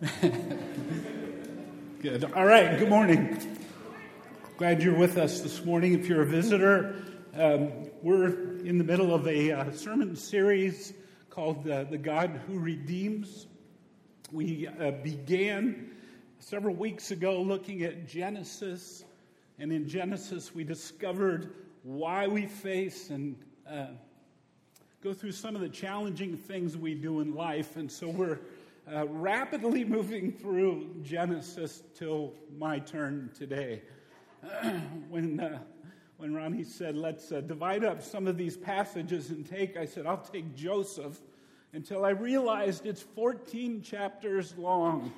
Good. All right. Good morning. Glad you're with us this morning. If you're a visitor, um, we're in the middle of a uh, sermon series called uh, The God Who Redeems. We uh, began several weeks ago looking at Genesis, and in Genesis, we discovered why we face and uh, go through some of the challenging things we do in life. And so we're uh, rapidly moving through Genesis till my turn today. when, uh, when Ronnie said, let's uh, divide up some of these passages and take, I said, I'll take Joseph until I realized it's 14 chapters long.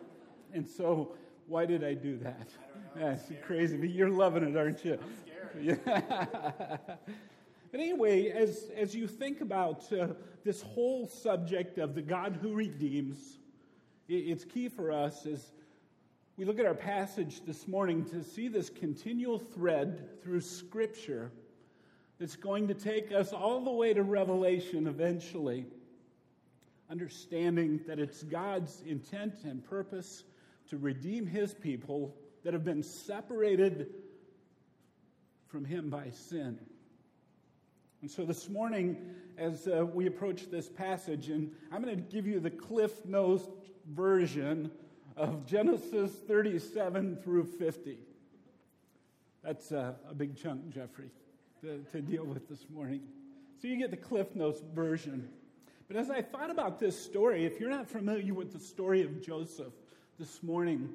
and so, why did I do that? That's crazy, but you're loving it, aren't you? I'm scared. But anyway, as, as you think about uh, this whole subject of the God who redeems, it, it's key for us as we look at our passage this morning to see this continual thread through Scripture that's going to take us all the way to Revelation eventually, understanding that it's God's intent and purpose to redeem His people that have been separated from Him by sin. And so this morning, as uh, we approach this passage, and I'm going to give you the Cliff Notes version of Genesis 37 through 50. That's uh, a big chunk, Jeffrey, to, to deal with this morning. So you get the Cliff Notes version. But as I thought about this story, if you're not familiar with the story of Joseph this morning,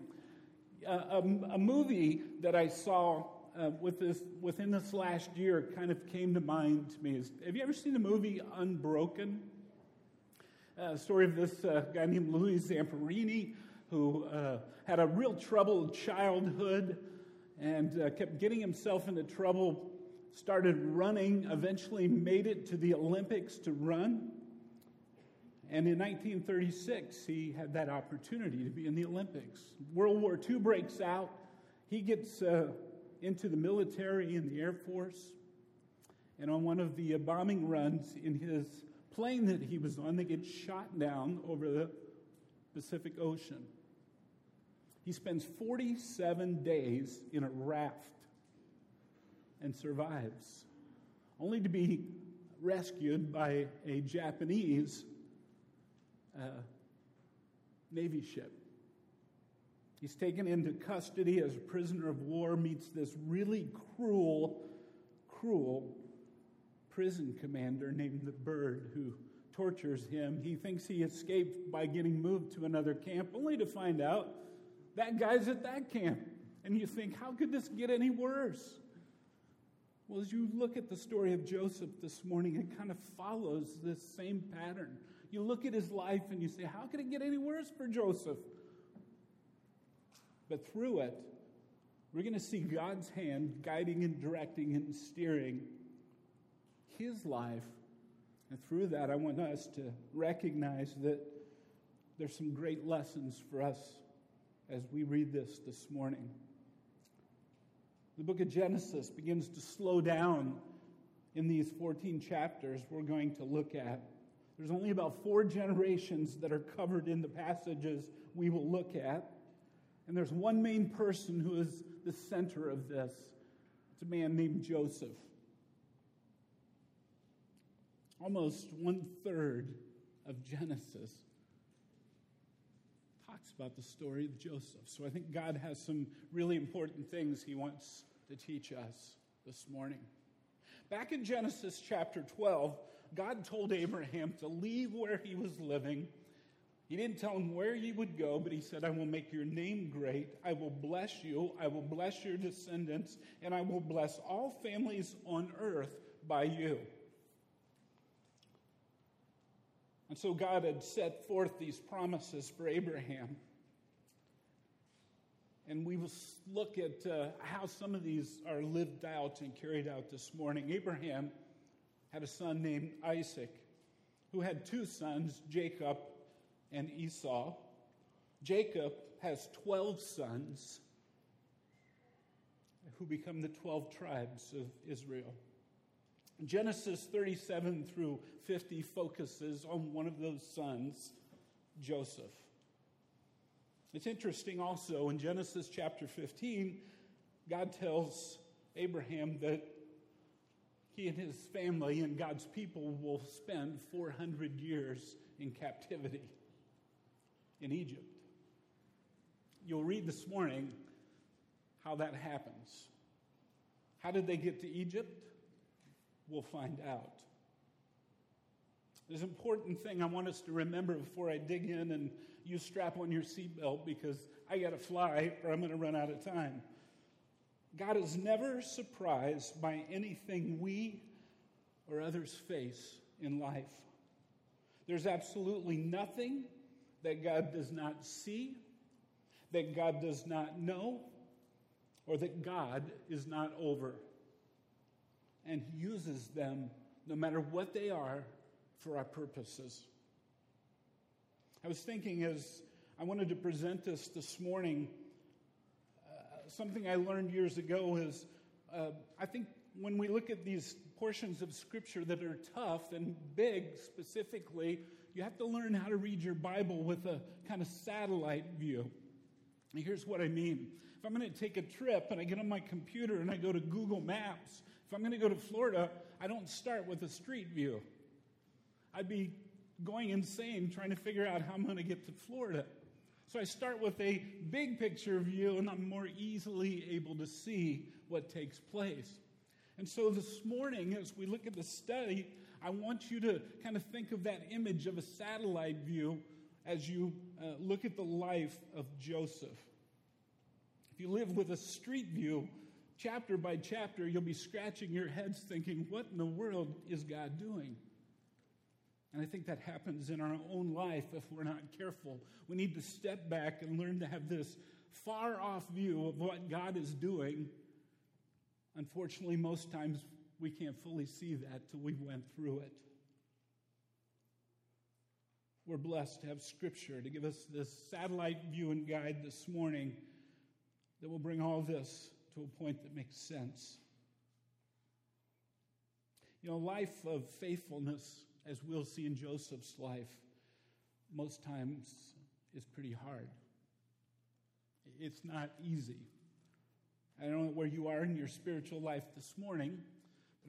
uh, a, a movie that I saw uh, with this, within this last year kind of came to mind to me. Is, have you ever seen the movie Unbroken? Uh, story of this uh, guy named Louis Zamperini who uh, had a real troubled childhood and uh, kept getting himself into trouble, started running, eventually made it to the Olympics to run. And in 1936, he had that opportunity to be in the Olympics. World War II breaks out. He gets uh, into the military and the Air Force. And on one of the bombing runs in his plane that he was on, they get shot down over the Pacific Ocean. He spends 47 days in a raft and survives, only to be rescued by a Japanese uh, Navy ship. He's taken into custody as a prisoner of war, meets this really cruel, cruel prison commander named the Bird who tortures him. He thinks he escaped by getting moved to another camp, only to find out that guy's at that camp. And you think, how could this get any worse? Well, as you look at the story of Joseph this morning, it kind of follows this same pattern. You look at his life and you say, how could it get any worse for Joseph? But through it, we're going to see God's hand guiding and directing and steering his life. And through that, I want us to recognize that there's some great lessons for us as we read this this morning. The book of Genesis begins to slow down in these 14 chapters we're going to look at. There's only about four generations that are covered in the passages we will look at. And there's one main person who is the center of this. It's a man named Joseph. Almost one third of Genesis talks about the story of Joseph. So I think God has some really important things he wants to teach us this morning. Back in Genesis chapter 12, God told Abraham to leave where he was living he didn't tell him where he would go, but he said, I will make your name great. I will bless you. I will bless your descendants, and I will bless all families on earth by you. And so God had set forth these promises for Abraham. And we will look at uh, how some of these are lived out and carried out this morning. Abraham had a son named Isaac, who had two sons, Jacob and Esau. Jacob has 12 sons who become the 12 tribes of Israel. Genesis 37 through 50 focuses on one of those sons, Joseph. It's interesting also in Genesis chapter 15, God tells Abraham that he and his family and God's people will spend 400 years in captivity in Egypt. You'll read this morning how that happens. How did they get to Egypt? We'll find out. There's an important thing I want us to remember before I dig in and you strap on your seatbelt because I got to fly or I'm going to run out of time. God is never surprised by anything we or others face in life. There's absolutely nothing that God does not see, that God does not know, or that God is not over. And He uses them, no matter what they are, for our purposes. I was thinking as I wanted to present this this morning, uh, something I learned years ago is uh, I think when we look at these portions of Scripture that are tough and big specifically, you have to learn how to read your Bible with a kind of satellite view. And here's what I mean. If I'm going to take a trip and I get on my computer and I go to Google Maps, if I'm going to go to Florida, I don't start with a street view. I'd be going insane trying to figure out how I'm going to get to Florida. So I start with a big picture view and I'm more easily able to see what takes place. And so this morning, as we look at the study, I want you to kind of think of that image of a satellite view as you uh, look at the life of Joseph. If you live with a street view, chapter by chapter, you'll be scratching your heads thinking, what in the world is God doing? And I think that happens in our own life if we're not careful. We need to step back and learn to have this far off view of what God is doing. Unfortunately, most times we can't fully see that till we went through it. We're blessed to have Scripture to give us this satellite view and guide this morning that will bring all this to a point that makes sense. You know, life of faithfulness as we'll see in Joseph's life, most times is pretty hard. It's not easy. I don't know where you are in your spiritual life this morning,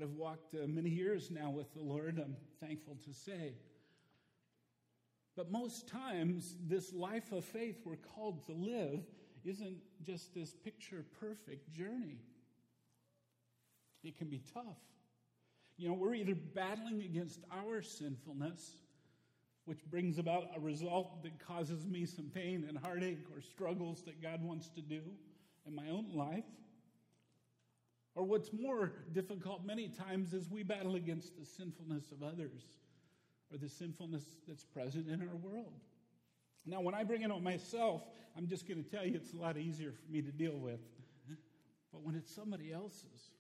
I've walked uh, many years now with the Lord, I'm thankful to say. But most times, this life of faith we're called to live isn't just this picture perfect journey. It can be tough. You know, we're either battling against our sinfulness, which brings about a result that causes me some pain and heartache or struggles that God wants to do in my own life. Or what's more difficult many times is we battle against the sinfulness of others or the sinfulness that's present in our world. Now, when I bring it on myself, I'm just going to tell you it's a lot easier for me to deal with. But when it's somebody else's,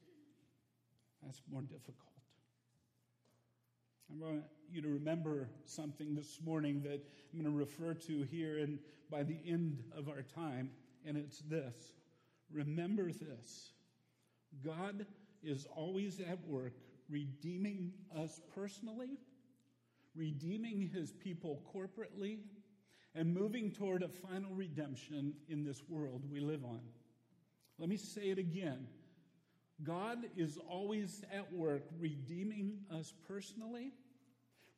that's more difficult. I want you to remember something this morning that I'm going to refer to here and by the end of our time, and it's this. Remember this God is always at work redeeming us personally, redeeming his people corporately, and moving toward a final redemption in this world we live on. Let me say it again. God is always at work redeeming us personally,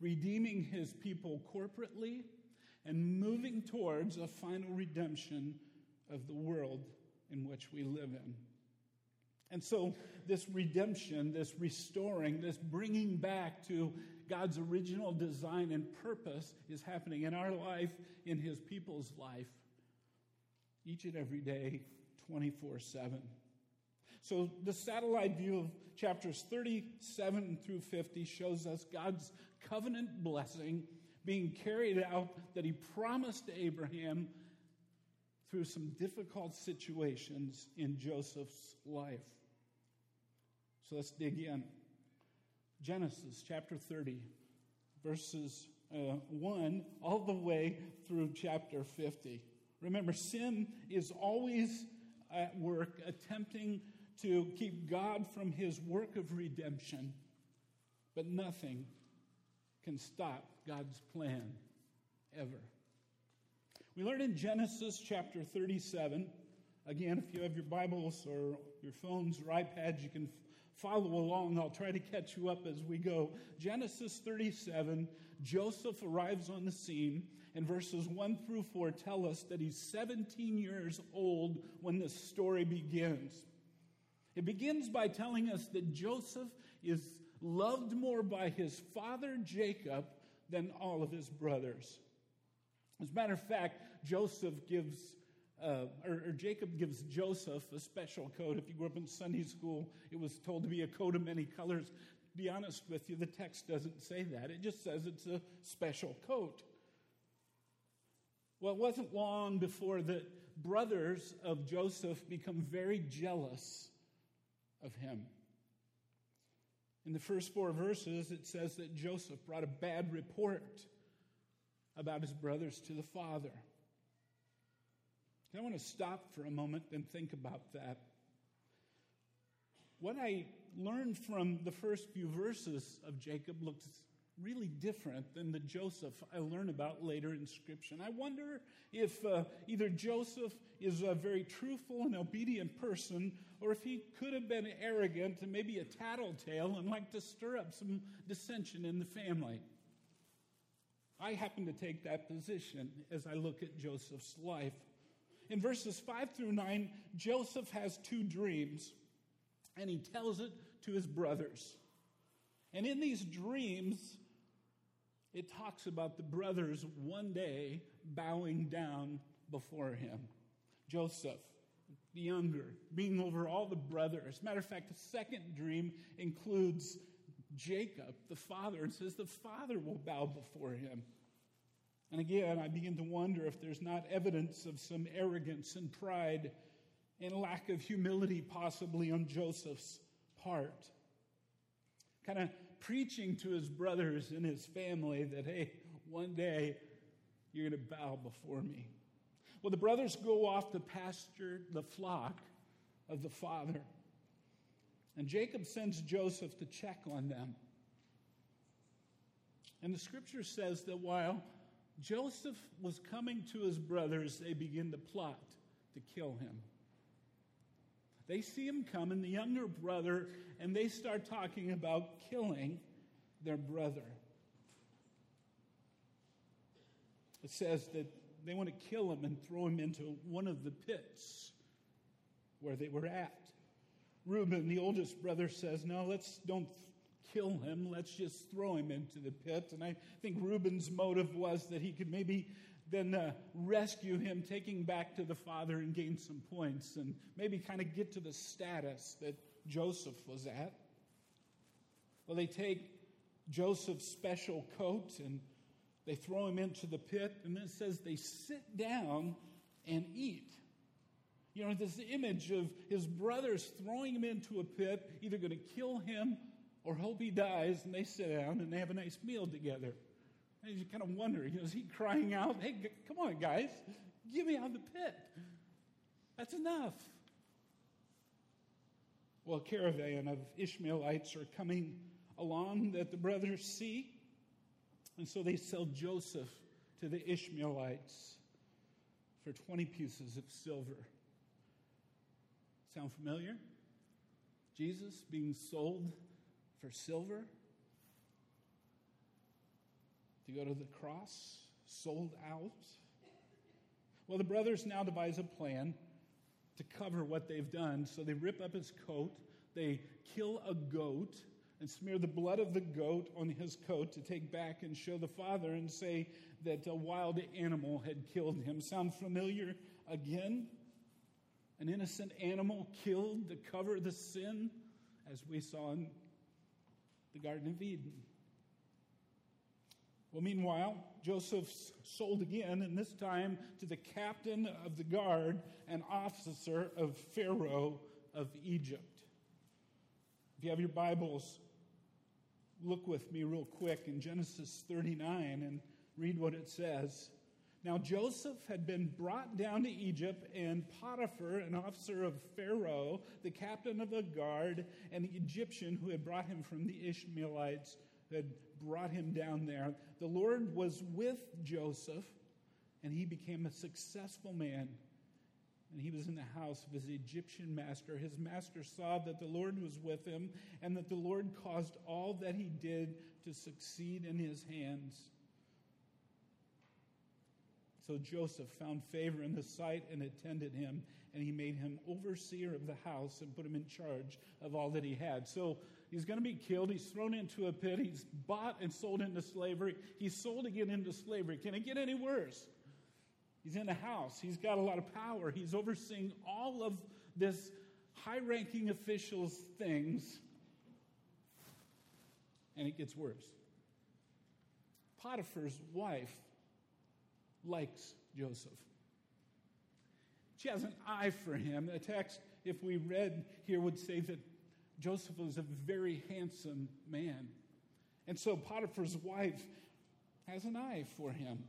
redeeming his people corporately, and moving towards a final redemption of the world in which we live in. And so, this redemption, this restoring, this bringing back to God's original design and purpose is happening in our life, in His people's life, each and every day, 24 7. So, the satellite view of chapters 37 through 50 shows us God's covenant blessing being carried out that He promised Abraham through some difficult situations in Joseph's life. So, let's dig in. Genesis chapter 30, verses uh, 1 all the way through chapter 50. Remember, sin is always at work attempting to keep God from his work of redemption, but nothing can stop God's plan ever. We learn in Genesis chapter 37. Again, if you have your Bibles or your phones or iPads, you can follow along. I'll try to catch you up as we go. Genesis 37, Joseph arrives on the scene, and verses 1 through 4 tell us that he's 17 years old when this story begins. It begins by telling us that Joseph is loved more by his father Jacob than all of his brothers. As a matter of fact, Joseph gives, uh, or, or, Jacob gives Joseph a special coat. If you grew up in Sunday school, it was told to be a coat of many colors. Be honest with you, the text doesn't say that. It just says it's a special coat. Well, it wasn't long before the brothers of Joseph become very jealous of him. In the first four verses, it says that Joseph brought a bad report about his brothers to the father. I want to stop for a moment and think about that. What I learned from the first few verses of Jacob looks really different than the Joseph I learn about later in Scripture. I wonder if uh, either Joseph is a very truthful and obedient person, or if he could have been arrogant and maybe a tattletale and like to stir up some dissension in the family. I happen to take that position as I look at Joseph's life. In verses 5 through 9, Joseph has two dreams, and he tells it to his brothers. And in these dreams, it talks about the brothers one day bowing down before him. Joseph, the younger, being over all the brothers. Matter of fact, the second dream includes Jacob, the father, and says the father will bow before him. And again, I begin to wonder if there's not evidence of some arrogance and pride and lack of humility, possibly on Joseph's part. Kind of preaching to his brothers and his family that, hey, one day you're going to bow before me. Well, the brothers go off to pasture the flock of the father. And Jacob sends Joseph to check on them. And the scripture says that while Joseph was coming to his brothers, they begin to plot to kill him. They see him coming, the younger brother, and they start talking about killing their brother. It says that they want to kill him and throw him into one of the pits where they were at. Reuben, the oldest brother, says, No, let's don't kill him. Let's just throw him into the pit. And I think Reuben's motive was that he could maybe then uh, rescue him, taking back to the father and gain some points, and maybe kind of get to the status that Joseph was at. Well, they take Joseph's special coat and they throw him into the pit, and then it says they sit down and eat. You know, this image of his brothers throwing him into a pit, either going to kill him or hope he dies, and they sit down and they have a nice meal together. And you kind of wonder, you know, is he crying out, hey, g- come on, guys, get me out of the pit? That's enough. Well, a caravan of Ishmaelites are coming along that the brothers see, and so they sell Joseph to the Ishmaelites for 20 pieces of silver. Sound familiar? Jesus being sold for silver to go to the cross, sold out. Well, the brothers now devise a plan to cover what they've done. So they rip up his coat, they kill a goat, and smear the blood of the goat on his coat to take back and show the father and say that a wild animal had killed him. Sound familiar again? An innocent animal killed to cover the sin, as we saw in the Garden of Eden. Well, meanwhile, Joseph's sold again, and this time to the captain of the guard, an officer of Pharaoh of Egypt. If you have your Bibles, look with me real quick in Genesis 39 and read what it says. Now, Joseph had been brought down to Egypt, and Potiphar, an officer of Pharaoh, the captain of the guard, and the Egyptian who had brought him from the Ishmaelites, had brought him down there. The Lord was with Joseph, and he became a successful man. And he was in the house of his Egyptian master. His master saw that the Lord was with him, and that the Lord caused all that he did to succeed in his hands. So Joseph found favor in the sight and attended him, and he made him overseer of the house and put him in charge of all that he had. So he's going to be killed. He's thrown into a pit. He's bought and sold into slavery. He's sold again into slavery. Can it get any worse? He's in a house. He's got a lot of power. He's overseeing all of this high ranking officials' things. And it gets worse. Potiphar's wife likes Joseph. She has an eye for him. The text, if we read here, would say that Joseph was a very handsome man. And so Potiphar's wife has an eye for him.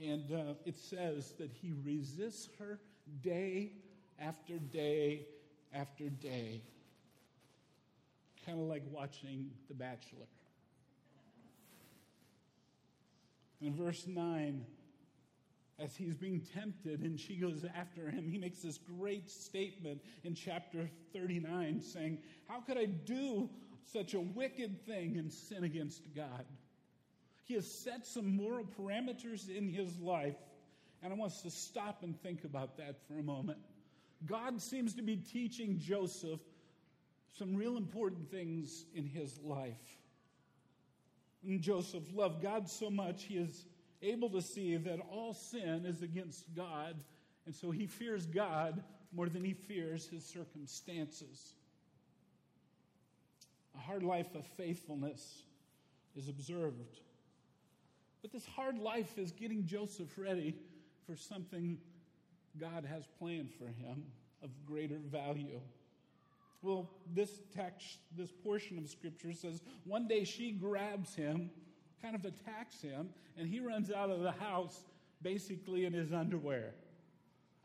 And uh, it says that he resists her day after day after day. Kind of like watching The Bachelor. In verse 9, as he's being tempted and she goes after him, he makes this great statement in chapter 39 saying, How could I do such a wicked thing and sin against God? He has set some moral parameters in his life, and I want us to stop and think about that for a moment. God seems to be teaching Joseph some real important things in his life. Joseph loved God so much, he is able to see that all sin is against God, and so he fears God more than he fears his circumstances. A hard life of faithfulness is observed. But this hard life is getting Joseph ready for something God has planned for him of greater value. Well, this text, this portion of scripture says one day she grabs him, kind of attacks him, and he runs out of the house basically in his underwear.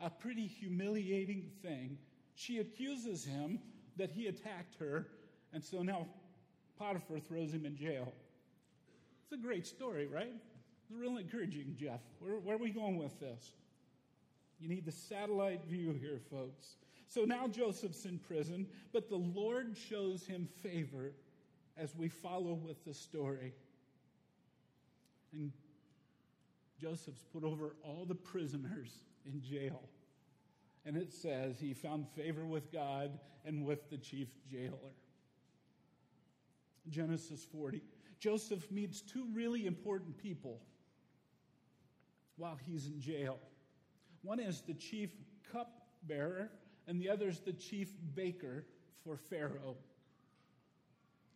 A pretty humiliating thing. She accuses him that he attacked her, and so now Potiphar throws him in jail. It's a great story, right? It's real encouraging, Jeff. Where, where are we going with this? You need the satellite view here, folks. So now Joseph's in prison, but the Lord shows him favor as we follow with the story. And Joseph's put over all the prisoners in jail. And it says he found favor with God and with the chief jailer. Genesis 40. Joseph meets two really important people while he's in jail. One is the chief cupbearer and the other is the chief baker for Pharaoh.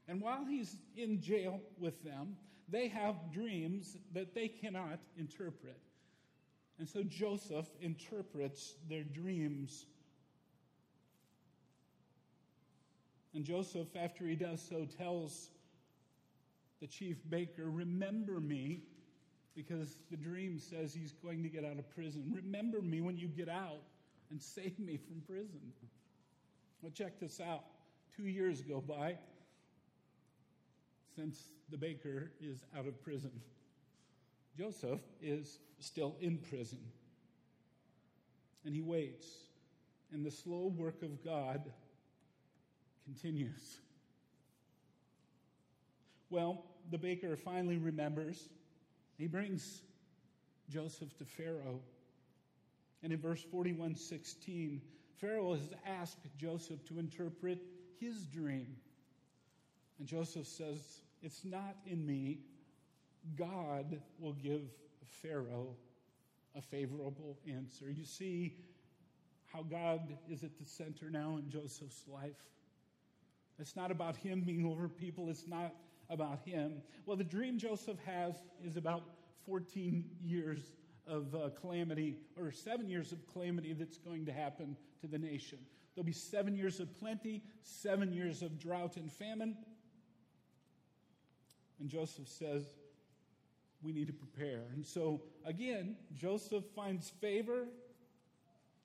And while he's in jail with them, they have dreams that they cannot interpret. And so Joseph interprets their dreams. And Joseph, after he does so, tells the chief baker, Remember me, because the dream says he's going to get out of prison. Remember me when you get out and save me from prison. Well, check this out. Two years go by since the baker is out of prison. Joseph is still in prison. And he waits. And the slow work of God continues. Well, the baker finally remembers. He brings Joseph to Pharaoh. And in verse 41 16, Pharaoh has asked Joseph to interpret his dream. And Joseph says, It's not in me. God will give Pharaoh a favorable answer. You see how God is at the center now in Joseph's life. It's not about him being over people, it's not about him. Well, the dream Joseph has is about 14 years of uh, calamity, or seven years of calamity that's going to happen to the nation. There'll be seven years of plenty, seven years of drought and famine. And Joseph says, we need to prepare. And so, again, Joseph finds favor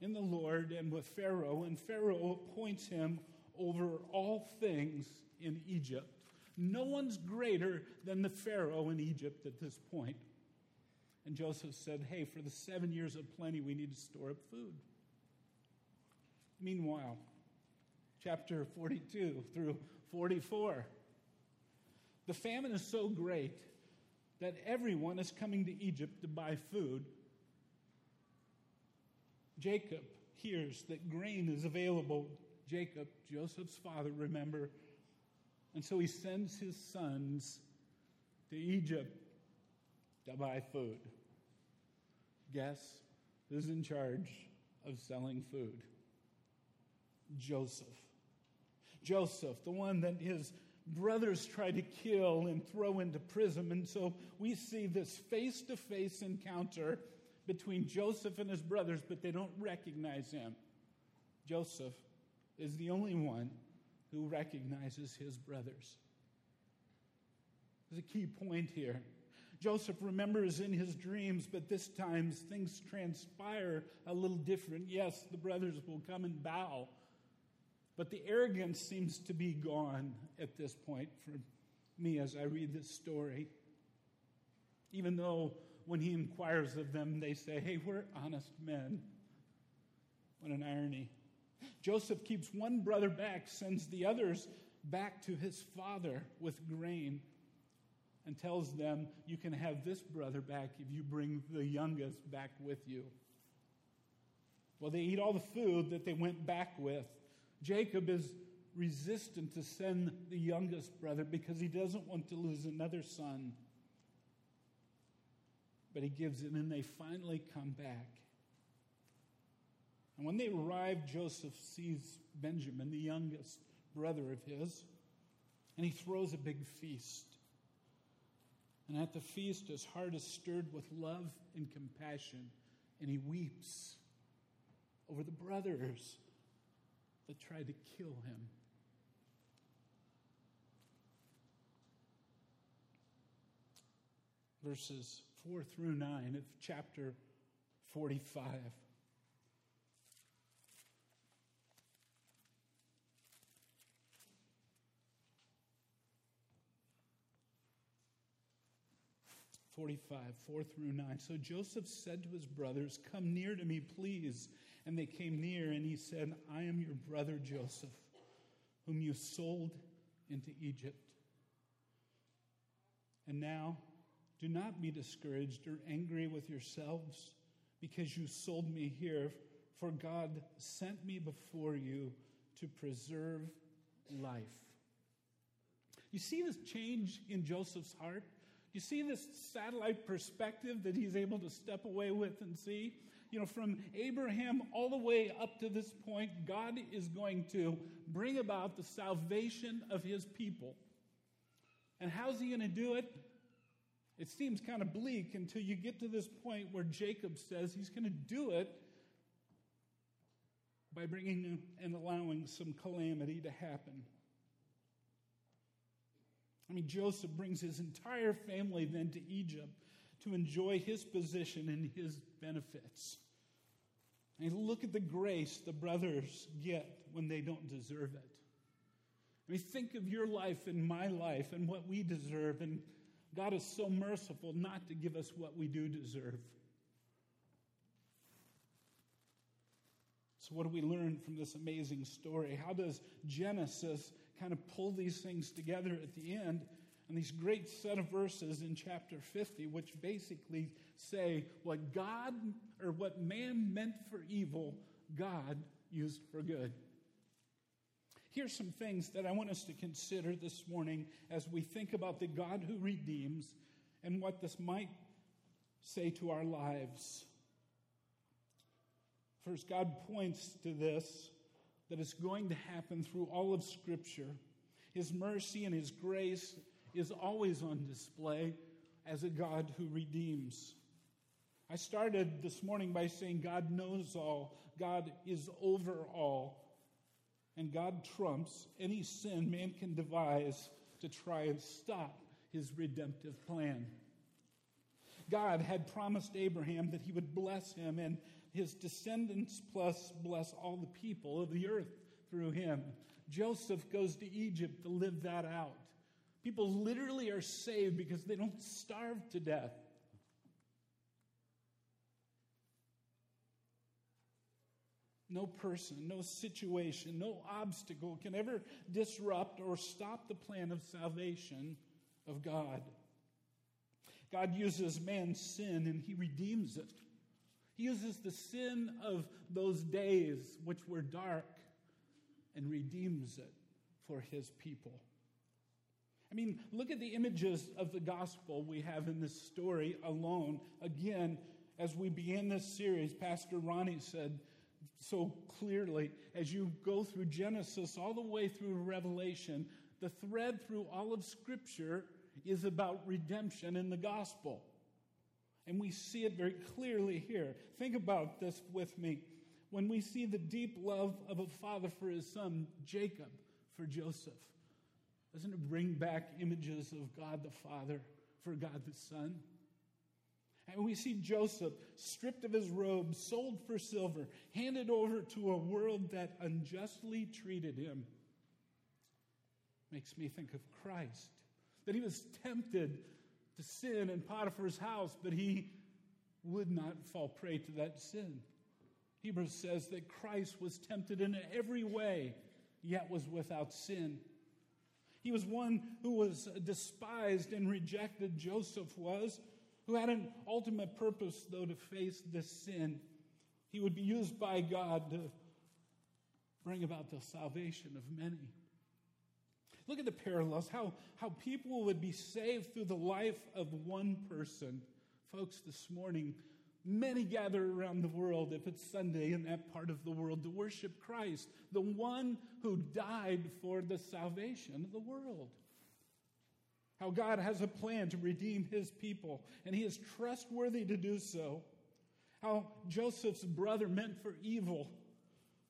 in the Lord and with Pharaoh, and Pharaoh appoints him over all things in Egypt. No one's greater than the Pharaoh in Egypt at this point. And Joseph said, Hey, for the seven years of plenty, we need to store up food. Meanwhile, chapter 42 through 44, the famine is so great that everyone is coming to Egypt to buy food. Jacob hears that grain is available. Jacob, Joseph's father, remember. And so he sends his sons to Egypt to buy food. Guess who's in charge of selling food? Joseph. Joseph, the one that his brothers try to kill and throw into prison. And so we see this face to face encounter between Joseph and his brothers, but they don't recognize him. Joseph is the only one who recognizes his brothers. There's a key point here. Joseph remembers in his dreams, but this time things transpire a little different. Yes, the brothers will come and bow, but the arrogance seems to be gone at this point for me as I read this story. Even though when he inquires of them, they say, Hey, we're honest men. What an irony. Joseph keeps one brother back, sends the others back to his father with grain, and tells them, You can have this brother back if you bring the youngest back with you. Well, they eat all the food that they went back with. Jacob is resistant to send the youngest brother because he doesn't want to lose another son. But he gives it, and they finally come back. And when they arrive, Joseph sees Benjamin, the youngest brother of his, and he throws a big feast. And at the feast, his heart is stirred with love and compassion, and he weeps over the brothers that tried to kill him. Verses 4 through 9 of chapter 45. 45, 4 through 9. So Joseph said to his brothers, Come near to me, please. And they came near, and he said, I am your brother Joseph, whom you sold into Egypt. And now, do not be discouraged or angry with yourselves because you sold me here, for God sent me before you to preserve life. You see this change in Joseph's heart? You see this satellite perspective that he's able to step away with and see? You know, from Abraham all the way up to this point, God is going to bring about the salvation of his people. And how's he going to do it? It seems kind of bleak until you get to this point where Jacob says he's going to do it by bringing and allowing some calamity to happen. I mean, Joseph brings his entire family then to Egypt to enjoy his position and his benefits. And look at the grace the brothers get when they don't deserve it. I mean, think of your life and my life and what we deserve. And God is so merciful not to give us what we do deserve. So, what do we learn from this amazing story? How does Genesis kind of pull these things together at the end? And these great set of verses in chapter 50, which basically say what God or what man meant for evil, God used for good. Here's some things that I want us to consider this morning as we think about the God who redeems and what this might say to our lives. First, God points to this that it's going to happen through all of Scripture. His mercy and His grace is always on display as a God who redeems. I started this morning by saying God knows all, God is over all, and God trumps any sin man can devise to try and stop his redemptive plan. God had promised Abraham that he would bless him and his descendants plus bless all the people of the earth through him. Joseph goes to Egypt to live that out. People literally are saved because they don't starve to death. No person, no situation, no obstacle can ever disrupt or stop the plan of salvation of God. God uses man's sin and he redeems it. He uses the sin of those days which were dark and redeems it for his people. I mean, look at the images of the gospel we have in this story alone. Again, as we begin this series, Pastor Ronnie said so clearly as you go through Genesis all the way through Revelation, the thread through all of Scripture is about redemption in the gospel. And we see it very clearly here. Think about this with me. When we see the deep love of a father for his son, Jacob for Joseph, doesn't it bring back images of God the Father for God the Son? And we see Joseph stripped of his robe, sold for silver, handed over to a world that unjustly treated him. Makes me think of Christ. That he was tempted to sin in Potiphar's house, but he would not fall prey to that sin. Hebrews says that Christ was tempted in every way, yet was without sin. He was one who was despised and rejected, Joseph was who had an ultimate purpose, though, to face this sin. He would be used by God to bring about the salvation of many. Look at the parallels, how, how people would be saved through the life of one person. Folks, this morning, many gather around the world, if it's Sunday in that part of the world, to worship Christ, the one who died for the salvation of the world. How God has a plan to redeem his people, and he is trustworthy to do so. How Joseph's brother meant for evil,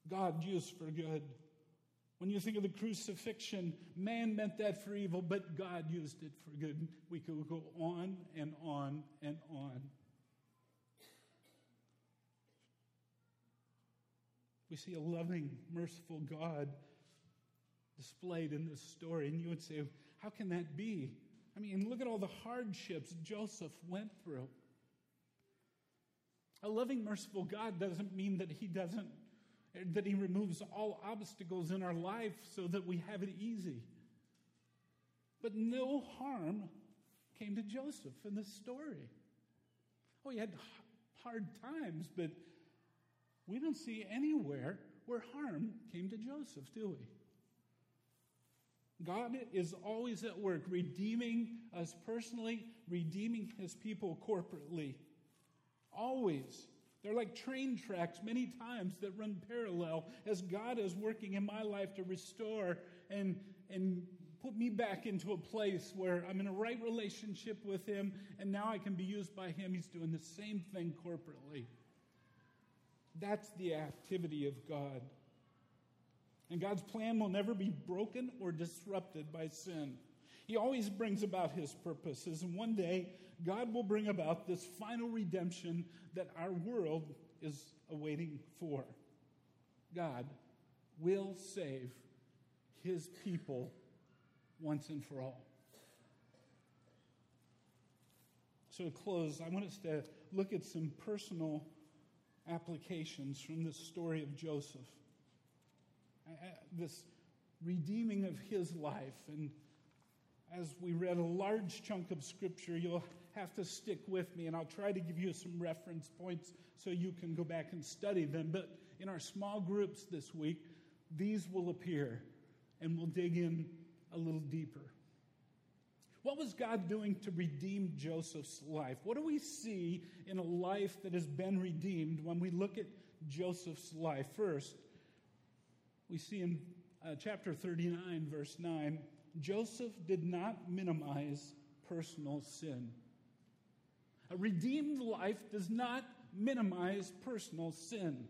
God used for good. When you think of the crucifixion, man meant that for evil, but God used it for good. We could go on and on and on. We see a loving, merciful God displayed in this story. And you would say, how can that be? I mean, look at all the hardships Joseph went through. A loving, merciful God doesn't mean that he doesn't, that he removes all obstacles in our life so that we have it easy. But no harm came to Joseph in this story. Oh, he had hard times, but we don't see anywhere where harm came to Joseph, do we? God is always at work, redeeming us personally, redeeming his people corporately. Always. They're like train tracks many times that run parallel as God is working in my life to restore and, and put me back into a place where I'm in a right relationship with Him and now I can be used by Him. He's doing the same thing corporately. That's the activity of God. And God's plan will never be broken or disrupted by sin. He always brings about his purposes, and one day God will bring about this final redemption that our world is awaiting for. God will save his people once and for all. So, to close, I want us to look at some personal applications from this story of Joseph this redeeming of his life. And as we read a large chunk of scripture, you'll have to stick with me, and I'll try to give you some reference points so you can go back and study them. But in our small groups this week, these will appear, and we'll dig in a little deeper. What was God doing to redeem Joseph's life? What do we see in a life that has been redeemed when we look at Joseph's life? First, we see in uh, chapter 39, verse 9, Joseph did not minimize personal sin. A redeemed life does not minimize personal sin.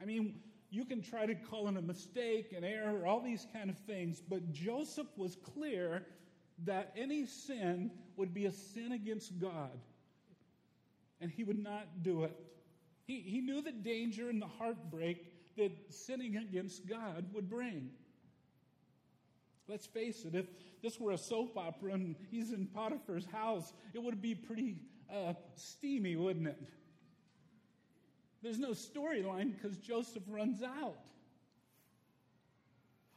I mean, you can try to call it a mistake, an error, all these kind of things, but Joseph was clear that any sin would be a sin against God, and he would not do it. He, he knew the danger and the heartbreak that sinning against God would bring. Let's face it, if this were a soap opera and he's in Potiphar's house, it would be pretty uh, steamy, wouldn't it? There's no storyline because Joseph runs out.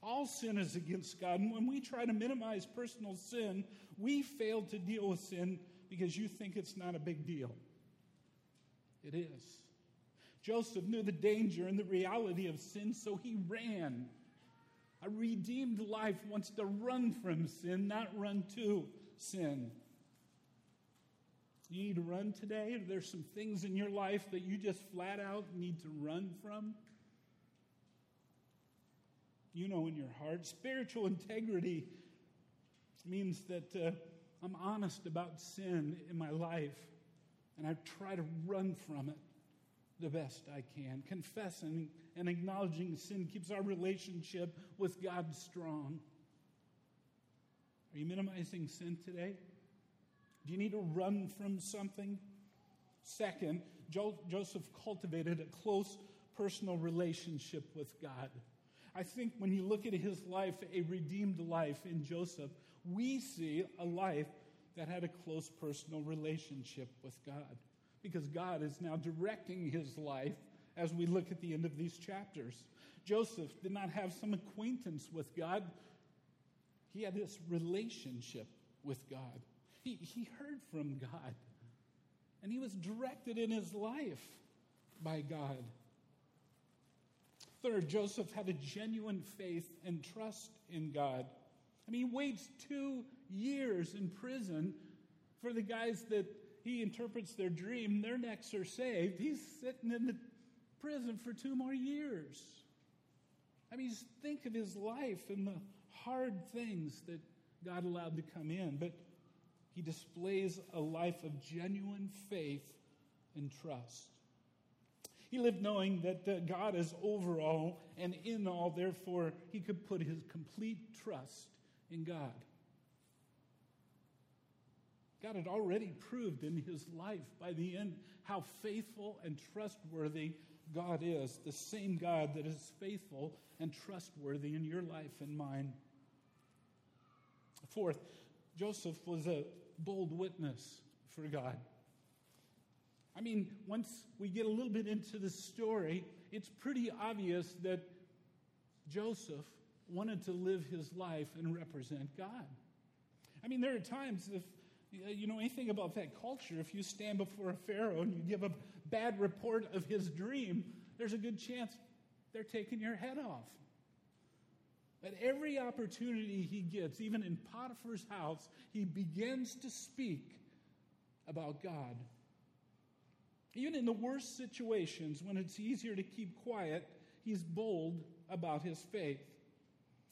All sin is against God. And when we try to minimize personal sin, we fail to deal with sin because you think it's not a big deal. It is. Joseph knew the danger and the reality of sin, so he ran. A redeemed life wants to run from sin, not run to sin. You need to run today? There's some things in your life that you just flat out need to run from? You know in your heart. Spiritual integrity means that uh, I'm honest about sin in my life and I try to run from it the best I can. Confessing and acknowledging sin keeps our relationship with God strong. Are you minimizing sin today? Do you need to run from something? Second, jo- Joseph cultivated a close personal relationship with God. I think when you look at his life, a redeemed life in Joseph, we see a life that had a close personal relationship with God because God is now directing his life as we look at the end of these chapters. Joseph did not have some acquaintance with God, he had this relationship with God. He, he heard from God, and he was directed in his life by God. Third, Joseph had a genuine faith and trust in God. I mean, he waits two years in prison for the guys that he interprets their dream, their necks are saved. He's sitting in the prison for two more years. I mean, think of his life and the hard things that God allowed to come in. But he displays a life of genuine faith and trust. He lived knowing that uh, God is over all and in all, therefore, he could put his complete trust in God. God had already proved in his life by the end how faithful and trustworthy God is, the same God that is faithful and trustworthy in your life and mine. Fourth, Joseph was a bold witness for God. I mean, once we get a little bit into the story, it's pretty obvious that Joseph wanted to live his life and represent God. I mean, there are times if you know anything about that culture, if you stand before a Pharaoh and you give a bad report of his dream, there's a good chance they're taking your head off. At every opportunity he gets, even in Potiphar's house, he begins to speak about God. Even in the worst situations, when it's easier to keep quiet, he's bold about his faith.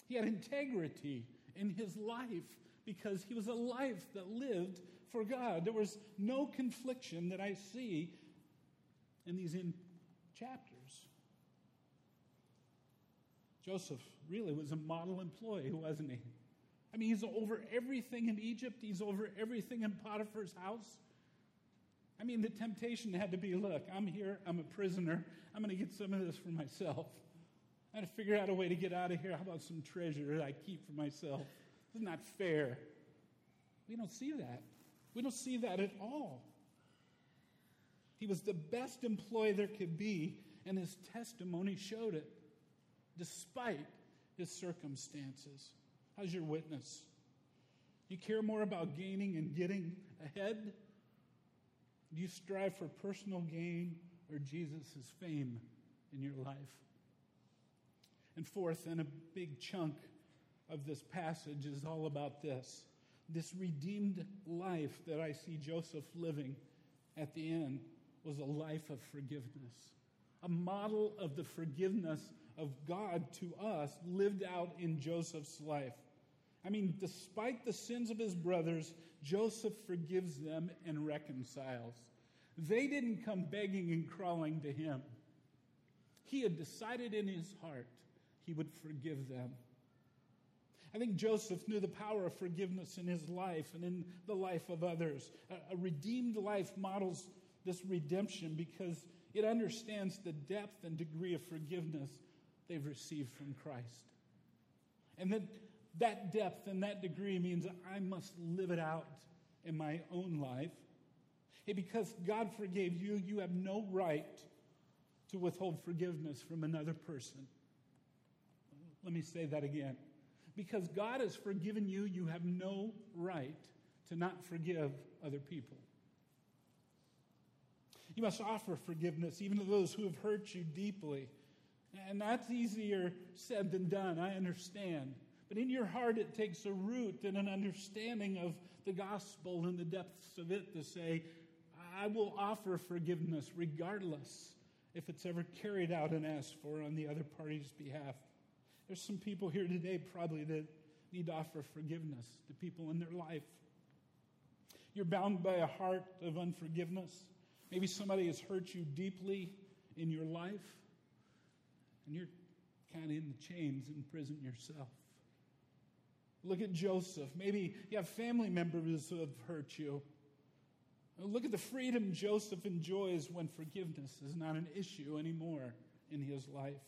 He had integrity in his life because he was a life that lived for God. There was no confliction that I see in these in chapters. Joseph really was a model employee, wasn't he? I mean, he's over everything in Egypt, he's over everything in Potiphar's house. I mean, the temptation had to be look, I'm here, I'm a prisoner, I'm going to get some of this for myself. I had to figure out a way to get out of here. How about some treasure that I keep for myself? Isn't fair. We don't see that. We don't see that at all. He was the best employee there could be, and his testimony showed it, despite his circumstances. How's your witness? You care more about gaining and getting ahead? Do you strive for personal gain or Jesus' fame in your life? And fourth, and a big chunk of this passage is all about this this redeemed life that I see Joseph living at the end was a life of forgiveness, a model of the forgiveness of God to us lived out in Joseph's life. I mean, despite the sins of his brothers, Joseph forgives them and reconciles. They didn't come begging and crawling to him. He had decided in his heart he would forgive them. I think Joseph knew the power of forgiveness in his life and in the life of others. A, redeemed life models this redemption because it understands the depth and degree of forgiveness they've received from Christ. And that, that depth and that degree means I must live it out in my own life. Hey, because God forgave you, you have no right to withhold forgiveness from another person. Let me say that again. Because God has forgiven you, you have no right to not forgive other people. You must offer forgiveness even to those who have hurt you deeply. And that's easier said than done, I understand. But in your heart, it takes a root and an understanding of the gospel and the depths of it to say, I will offer forgiveness regardless if it's ever carried out and asked for on the other party's behalf. There's some people here today probably that need to offer forgiveness to people in their life. You're bound by a heart of unforgiveness. Maybe somebody has hurt you deeply in your life, and you're kind of in the chains in prison yourself. Look at Joseph. Maybe you have family members who have hurt you. Look at the freedom Joseph enjoys when forgiveness is not an issue anymore in his life.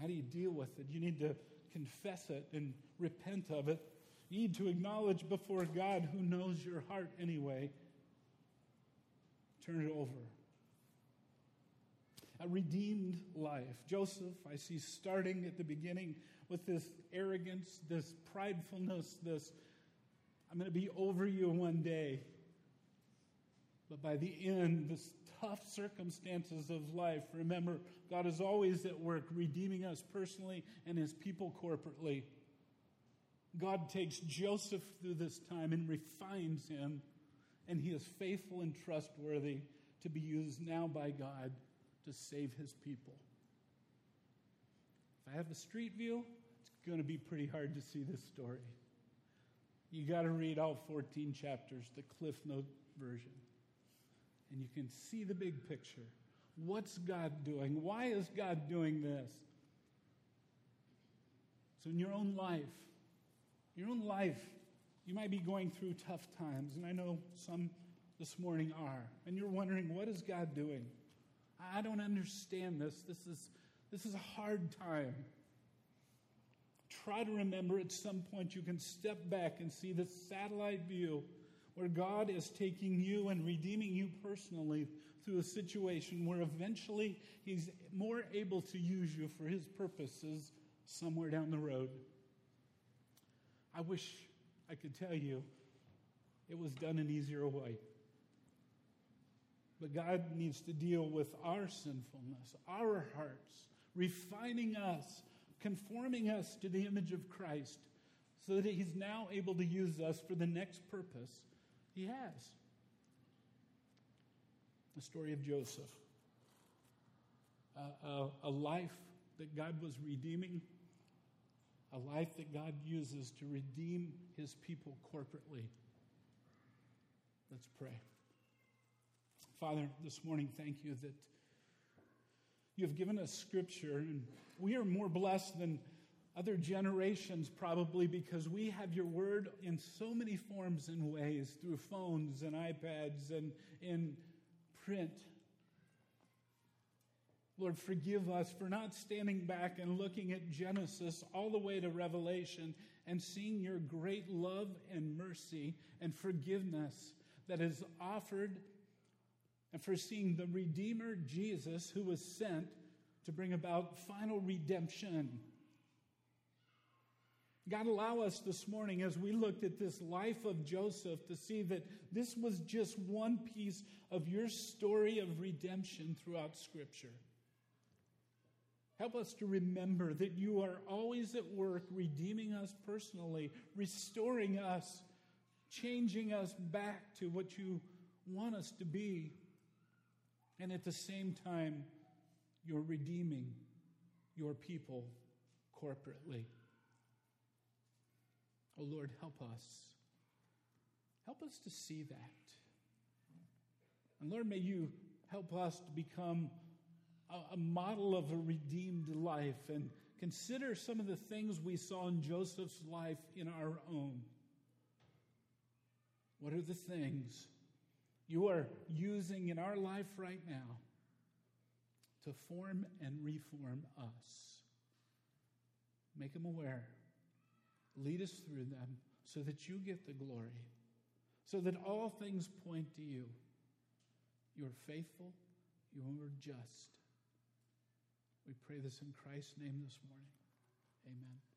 How do you deal with it? You need to confess it and repent of it. You need to acknowledge before God, who knows your heart anyway. Turn it over. A redeemed life. Joseph, I see starting at the beginning with this arrogance, this pridefulness, this I'm going to be over you one day. But by the end, the tough circumstances of life, remember, God is always at work redeeming us personally and his people corporately. God takes Joseph through this time and refines him, and he is faithful and trustworthy to be used now by God to save his people. If I have a street view, it's going to be pretty hard to see this story. You got to read all 14 chapters, the Cliff Note version, and you can see the big picture. What's God doing? Why is God doing this? So, in your own life, your own life, you might be going through tough times, and I know some this morning are, and you're wondering, what is God doing? I don't understand this. This is, this is a hard time try to remember at some point you can step back and see the satellite view where God is taking you and redeeming you personally through a situation where eventually He's more able to use you for His purposes somewhere down the road. I wish I could tell you it was done an easier way. But God needs to deal with our sinfulness, our hearts, refining us conforming us to the image of Christ so that he's now able to use us for the next purpose he has. The story of Joseph. A, a life that God was redeeming, a life that God uses to redeem his people corporately. Let's pray. Father, this morning, thank you that you have given us scripture, and we are more blessed than other generations probably because we have your word in so many forms and ways through phones and iPads and in print. Lord, forgive us for not standing back and looking at Genesis all the way to Revelation and seeing your great love and mercy and forgiveness that is offered and for seeing the Redeemer Jesus who was sent to bring about final redemption. God, allow us this morning as we looked at this life of Joseph to see that this was just one piece of your story of redemption throughout Scripture. Help us to remember that you are always at work redeeming us personally, restoring us, changing us back to what you want us to be and at the same time, you're redeeming your people corporately. Oh Lord, help us. Help us to see that. And Lord, may you help us to become a, model of a redeemed life and consider some of the things we saw in Joseph's life in our own. What are the things you are using in our life right now to form and reform us. Make them aware. Lead us through them so that you get the glory, so that all things point to you. You are faithful, You are just. We pray this in Christ's name this morning. Amen.